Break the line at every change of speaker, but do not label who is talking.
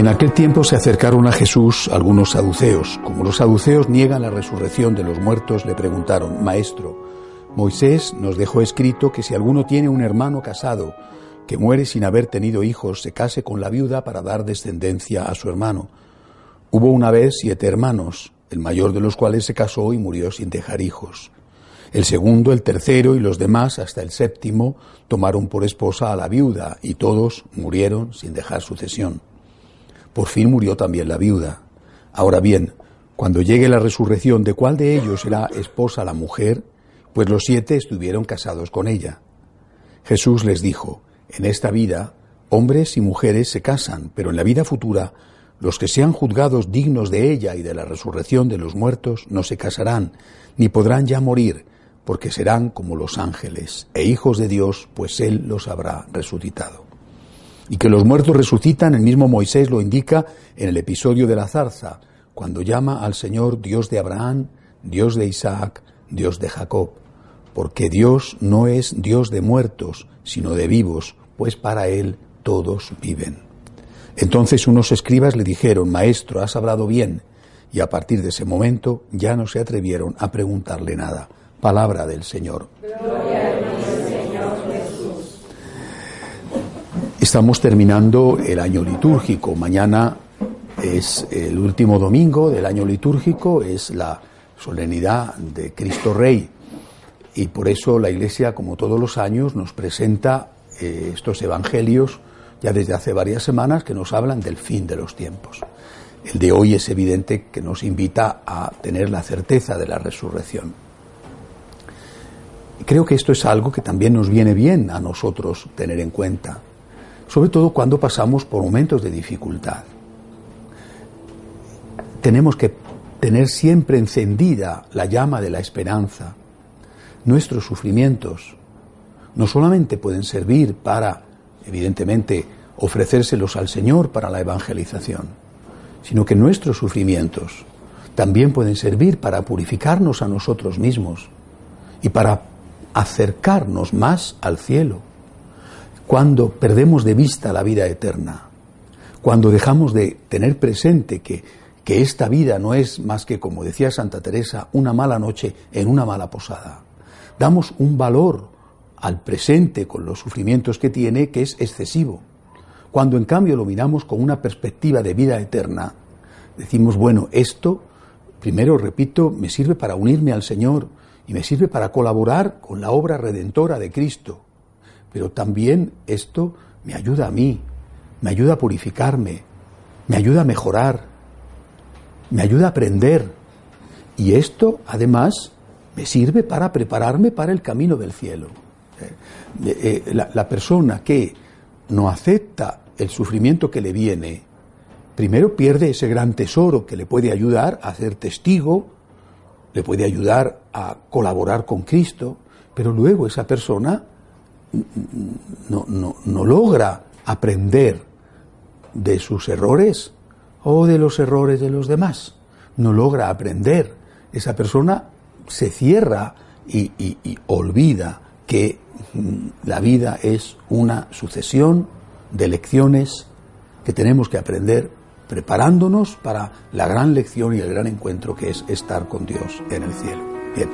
En aquel tiempo se acercaron a Jesús algunos saduceos. Como los saduceos niegan la resurrección de los muertos, le preguntaron, Maestro, Moisés nos dejó escrito que si alguno tiene un hermano casado que muere sin haber tenido hijos, se case con la viuda para dar descendencia a su hermano. Hubo una vez siete hermanos, el mayor de los cuales se casó y murió sin dejar hijos. El segundo, el tercero y los demás, hasta el séptimo, tomaron por esposa a la viuda y todos murieron sin dejar sucesión. Por fin murió también la viuda. Ahora bien, cuando llegue la resurrección, ¿de cuál de ellos será esposa la mujer? Pues los siete estuvieron casados con ella. Jesús les dijo, en esta vida, hombres y mujeres se casan, pero en la vida futura, los que sean juzgados dignos de ella y de la resurrección de los muertos no se casarán, ni podrán ya morir, porque serán como los ángeles e hijos de Dios, pues Él los habrá resucitado. Y que los muertos resucitan, el mismo Moisés lo indica en el episodio de la zarza, cuando llama al Señor Dios de Abraham, Dios de Isaac, Dios de Jacob, porque Dios no es Dios de muertos, sino de vivos, pues para Él todos viven. Entonces unos escribas le dijeron, Maestro, has hablado bien, y a partir de ese momento ya no se atrevieron a preguntarle nada. Palabra del Señor. Estamos terminando el año litúrgico. Mañana es el último domingo del año litúrgico, es la solemnidad de Cristo Rey. Y por eso la Iglesia, como todos los años, nos presenta eh, estos evangelios ya desde hace varias semanas que nos hablan del fin de los tiempos. El de hoy es evidente que nos invita a tener la certeza de la resurrección. Creo que esto es algo que también nos viene bien a nosotros tener en cuenta, sobre todo cuando pasamos por momentos de dificultad. Tenemos que tener siempre encendida la llama de la esperanza. Nuestros sufrimientos no solamente pueden servir para, evidentemente, ofrecérselos al Señor para la evangelización, sino que nuestros sufrimientos también pueden servir para purificarnos a nosotros mismos y para acercarnos más al cielo. Cuando perdemos de vista la vida eterna, cuando dejamos de tener presente que, que esta vida no es más que, como decía Santa Teresa, una mala noche en una mala posada, damos un valor al presente con los sufrimientos que tiene que es excesivo. Cuando en cambio lo miramos con una perspectiva de vida eterna, decimos, bueno, esto, primero repito, me sirve para unirme al Señor, y me sirve para colaborar con la obra redentora de Cristo. Pero también esto me ayuda a mí, me ayuda a purificarme, me ayuda a mejorar, me ayuda a aprender. Y esto, además, me sirve para prepararme para el camino del cielo. Eh, eh, la, la persona que no acepta el sufrimiento que le viene, primero pierde ese gran tesoro que le puede ayudar a ser testigo le puede ayudar a colaborar con Cristo, pero luego esa persona no, no, logra aprender de sus errores o de los errores de los demás. No logra aprender. Esa persona se cierra y, y, olvida que mm, la vida es una sucesión de lecciones que tenemos que aprender preparándonos para la gran lección y el gran encuentro que es estar con Dios en el cielo. Bien,